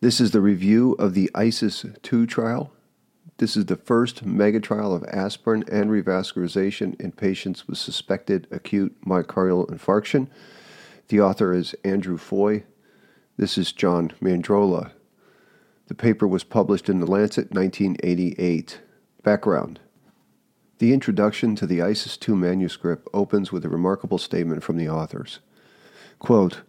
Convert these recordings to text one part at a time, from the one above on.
This is the review of the ISIS 2 trial. This is the first mega trial of aspirin and revascularization in patients with suspected acute myocardial infarction. The author is Andrew Foy. This is John Mandrola. The paper was published in The Lancet 1988. Background The introduction to the ISIS 2 manuscript opens with a remarkable statement from the authors. Quote,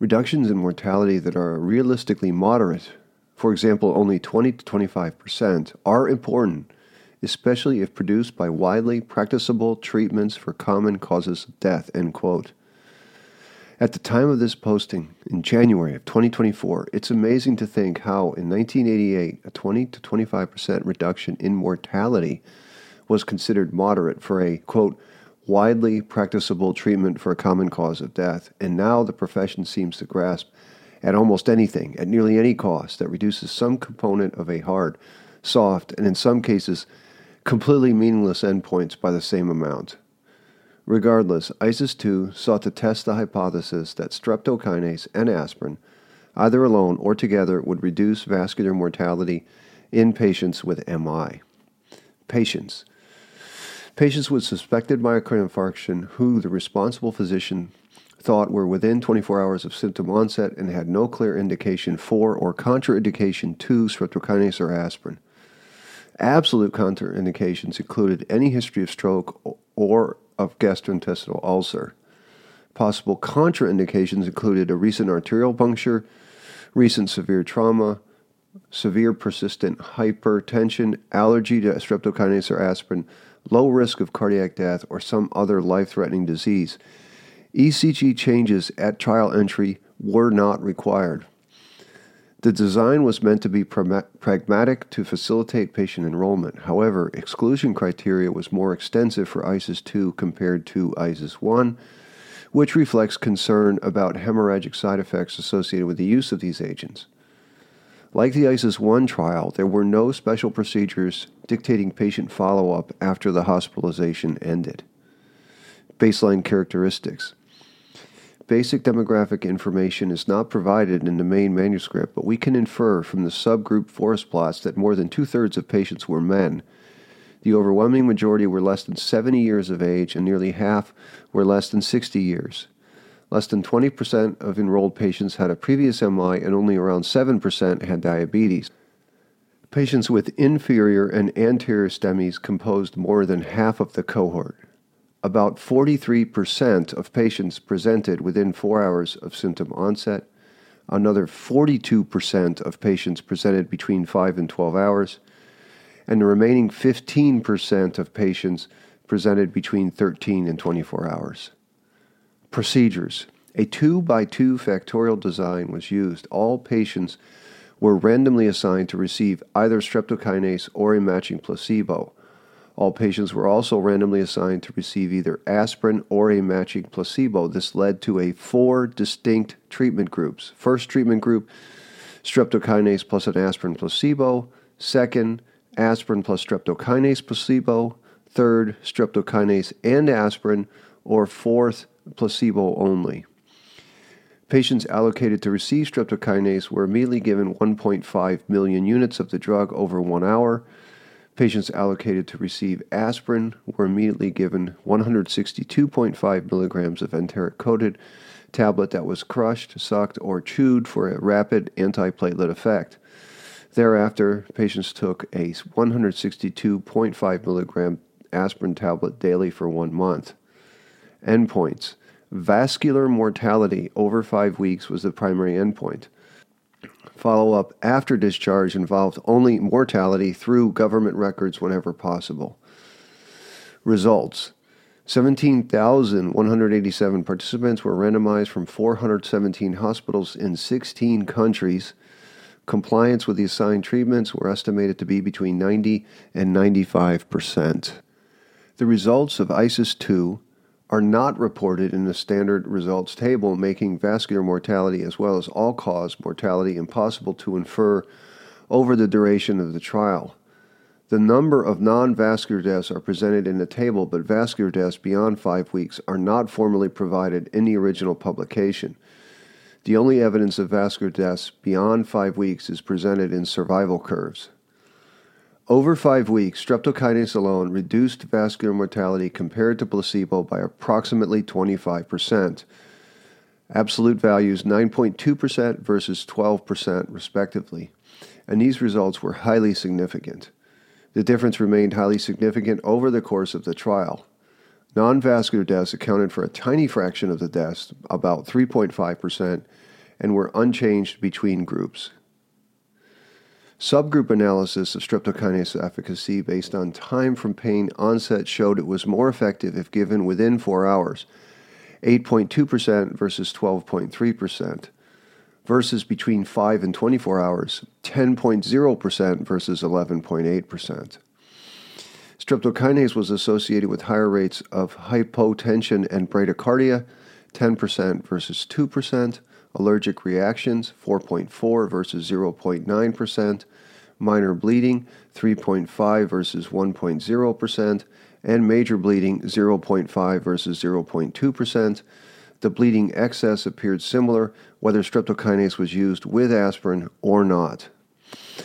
Reductions in mortality that are realistically moderate, for example, only 20 to 25 percent, are important, especially if produced by widely practicable treatments for common causes of death. End quote. At the time of this posting, in January of 2024, it's amazing to think how, in 1988, a 20 to 25 percent reduction in mortality was considered moderate for a, quote, widely practicable treatment for a common cause of death, and now the profession seems to grasp at almost anything, at nearly any cost, that reduces some component of a hard, soft, and in some cases, completely meaningless endpoints by the same amount. Regardless, ISIS 2 sought to test the hypothesis that streptokinase and aspirin, either alone or together, would reduce vascular mortality in patients with MI. Patients. Patients with suspected myocardial infarction who the responsible physician thought were within 24 hours of symptom onset and had no clear indication for or contraindication to streptokinase or aspirin. Absolute contraindications included any history of stroke or of gastrointestinal ulcer. Possible contraindications included a recent arterial puncture, recent severe trauma, severe persistent hypertension, allergy to streptokinase or aspirin, low risk of cardiac death, or some other life threatening disease. ECG changes at trial entry were not required. The design was meant to be pragmatic to facilitate patient enrollment. However, exclusion criteria was more extensive for ISIS 2 compared to ISIS 1, which reflects concern about hemorrhagic side effects associated with the use of these agents. Like the ISIS 1 trial, there were no special procedures dictating patient follow up after the hospitalization ended. Baseline characteristics basic demographic information is not provided in the main manuscript, but we can infer from the subgroup forest plots that more than two thirds of patients were men. The overwhelming majority were less than 70 years of age, and nearly half were less than 60 years. Less than 20% of enrolled patients had a previous MI, and only around 7% had diabetes. Patients with inferior and anterior STEMIs composed more than half of the cohort about 43% of patients presented within four hours of symptom onset. Another 42% of patients presented between 5 and 12 hours. And the remaining 15% of patients presented between 13 and 24 hours. Procedures. A 2 by 2 factorial design was used. All patients were randomly assigned to receive either streptokinase or a matching placebo. All patients were also randomly assigned to receive either aspirin or a matching placebo. This led to a four distinct treatment groups. First treatment group, streptokinase plus an aspirin placebo. Second, aspirin plus streptokinase placebo. Third, streptokinase and aspirin. Or fourth, placebo only. Patients allocated to receive streptokinase were immediately given 1.5 million units of the drug over one hour. Patients allocated to receive aspirin were immediately given 162.5 milligrams of enteric coated tablet that was crushed, sucked, or chewed for a rapid antiplatelet effect. Thereafter, patients took a 162.5 milligram aspirin tablet daily for one month. Endpoints Vascular mortality over five weeks was the primary endpoint. Follow up after discharge involved only mortality through government records whenever possible. Results 17,187 participants were randomized from 417 hospitals in 16 countries. Compliance with the assigned treatments were estimated to be between 90 and 95 percent. The results of ISIS 2 are not reported in the standard results table, making vascular mortality as well as all cause mortality impossible to infer over the duration of the trial. The number of non vascular deaths are presented in the table, but vascular deaths beyond five weeks are not formally provided in the original publication. The only evidence of vascular deaths beyond five weeks is presented in survival curves. Over five weeks, streptokinase alone reduced vascular mortality compared to placebo by approximately 25%. Absolute values 9.2% versus 12%, respectively, and these results were highly significant. The difference remained highly significant over the course of the trial. Non vascular deaths accounted for a tiny fraction of the deaths, about 3.5%, and were unchanged between groups. Subgroup analysis of streptokinase efficacy based on time from pain onset showed it was more effective if given within four hours, 8.2% versus 12.3%, versus between 5 and 24 hours, 10.0% versus 11.8%. Streptokinase was associated with higher rates of hypotension and bradycardia, 10% versus 2%, allergic reactions, 4.4 versus 0.9%, minor bleeding, 3.5 versus 1.0%, and major bleeding, 0.5 versus 0.2%. The bleeding excess appeared similar whether streptokinase was used with aspirin or not.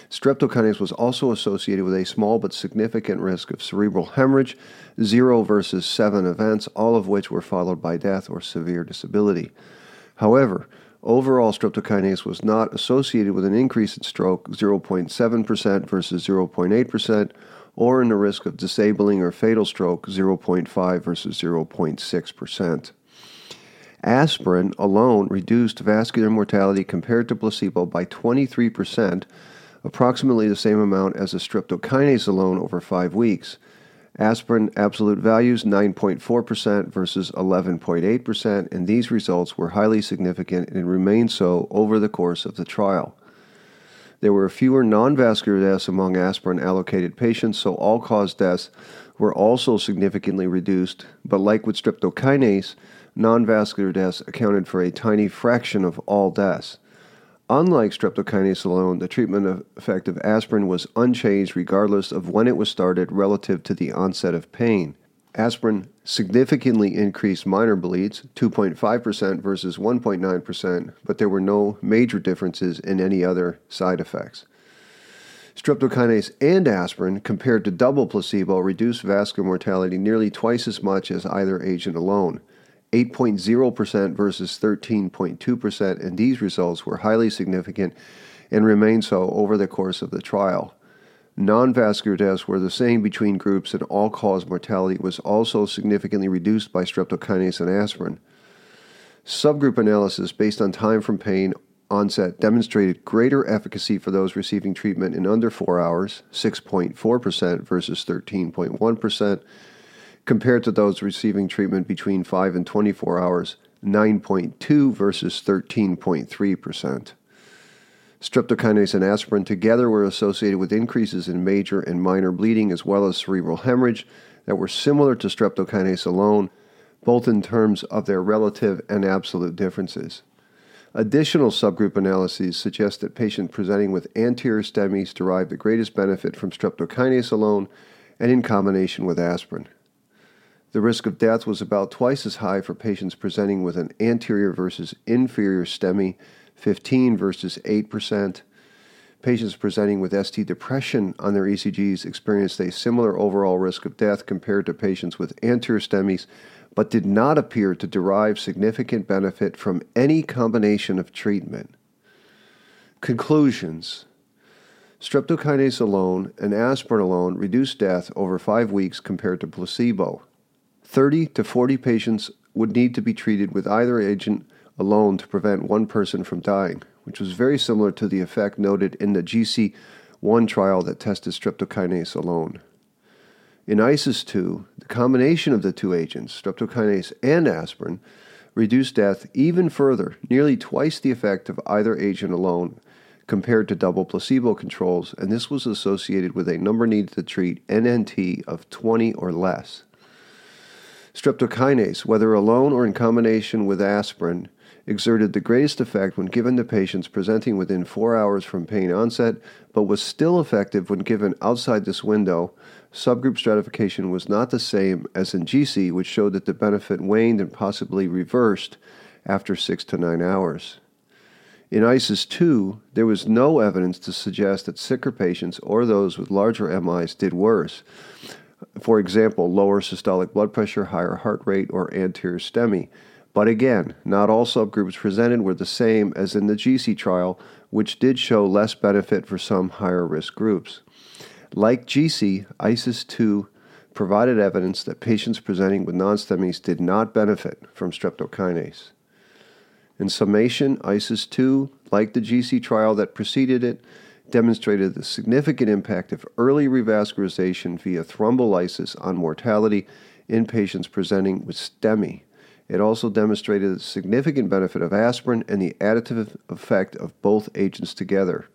Streptokinase was also associated with a small but significant risk of cerebral hemorrhage, 0 versus 7 events, all of which were followed by death or severe disability. However, overall streptokinase was not associated with an increase in stroke, 0.7% versus 0.8%, or in the risk of disabling or fatal stroke, 0.5 versus 0.6%. Aspirin alone reduced vascular mortality compared to placebo by 23%, approximately the same amount as a streptokinase alone over five weeks. Aspirin absolute values 9.4% versus 11.8%, and these results were highly significant and remained so over the course of the trial. There were fewer non vascular deaths among aspirin allocated patients, so all cause deaths were also significantly reduced, but like with streptokinase, non vascular deaths accounted for a tiny fraction of all deaths. Unlike streptokinase alone, the treatment effect of aspirin was unchanged regardless of when it was started relative to the onset of pain. Aspirin significantly increased minor bleeds, 2.5% versus 1.9%, but there were no major differences in any other side effects. Streptokinase and aspirin, compared to double placebo, reduced vascular mortality nearly twice as much as either agent alone. 8.0% versus 13.2%, and these results were highly significant and remained so over the course of the trial. Non vascular deaths were the same between groups, and all cause mortality was also significantly reduced by streptokinase and aspirin. Subgroup analysis based on time from pain onset demonstrated greater efficacy for those receiving treatment in under four hours, 6.4% versus 13.1%, compared to those receiving treatment between 5 and 24 hours, 9.2 versus 13.3%. Streptokinase and aspirin together were associated with increases in major and minor bleeding as well as cerebral hemorrhage that were similar to streptokinase alone, both in terms of their relative and absolute differences. Additional subgroup analyses suggest that patients presenting with anterior STEMIs derive the greatest benefit from streptokinase alone and in combination with aspirin. The risk of death was about twice as high for patients presenting with an anterior versus inferior STEMI, 15 versus 8%. Patients presenting with ST depression on their ECGs experienced a similar overall risk of death compared to patients with anterior STEMIs, but did not appear to derive significant benefit from any combination of treatment. Conclusions Streptokinase alone and aspirin alone reduced death over five weeks compared to placebo. 30 to 40 patients would need to be treated with either agent alone to prevent one person from dying, which was very similar to the effect noted in the GISSI-1 trial that tested streptokinase alone. In ISIS 2, the combination of the two agents, streptokinase and aspirin, reduced death even further, nearly twice the effect of either agent alone compared to double placebo controls, and this was associated with a number needed to treat NNT of 20 or less. Streptokinase, whether alone or in combination with aspirin, exerted the greatest effect when given to patients presenting within four hours from pain onset, but was still effective when given outside this window. Subgroup stratification was not the same as in GISSI, which showed that the benefit waned and possibly reversed after six to nine hours. In ISIS 2, there was no evidence to suggest that sicker patients or those with larger MIs did worse. For example, lower systolic blood pressure, higher heart rate, or anterior STEMI. But again, not all subgroups presented were the same as in the GISSI trial, which did show less benefit for some higher risk groups. Like GISSI, ISIS 2 provided evidence that patients presenting with non STEMIs did not benefit from streptokinase. In summation, ISIS 2, like the GISSI trial that preceded it, demonstrated the significant impact of early revascularization via thrombolysis on mortality in patients presenting with STEMI. It also demonstrated the significant benefit of aspirin and the additive effect of both agents together.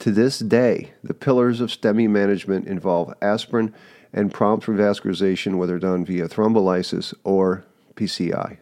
To this day, the pillars of STEMI management involve aspirin and prompt revascularization, whether done via thrombolysis or PCI.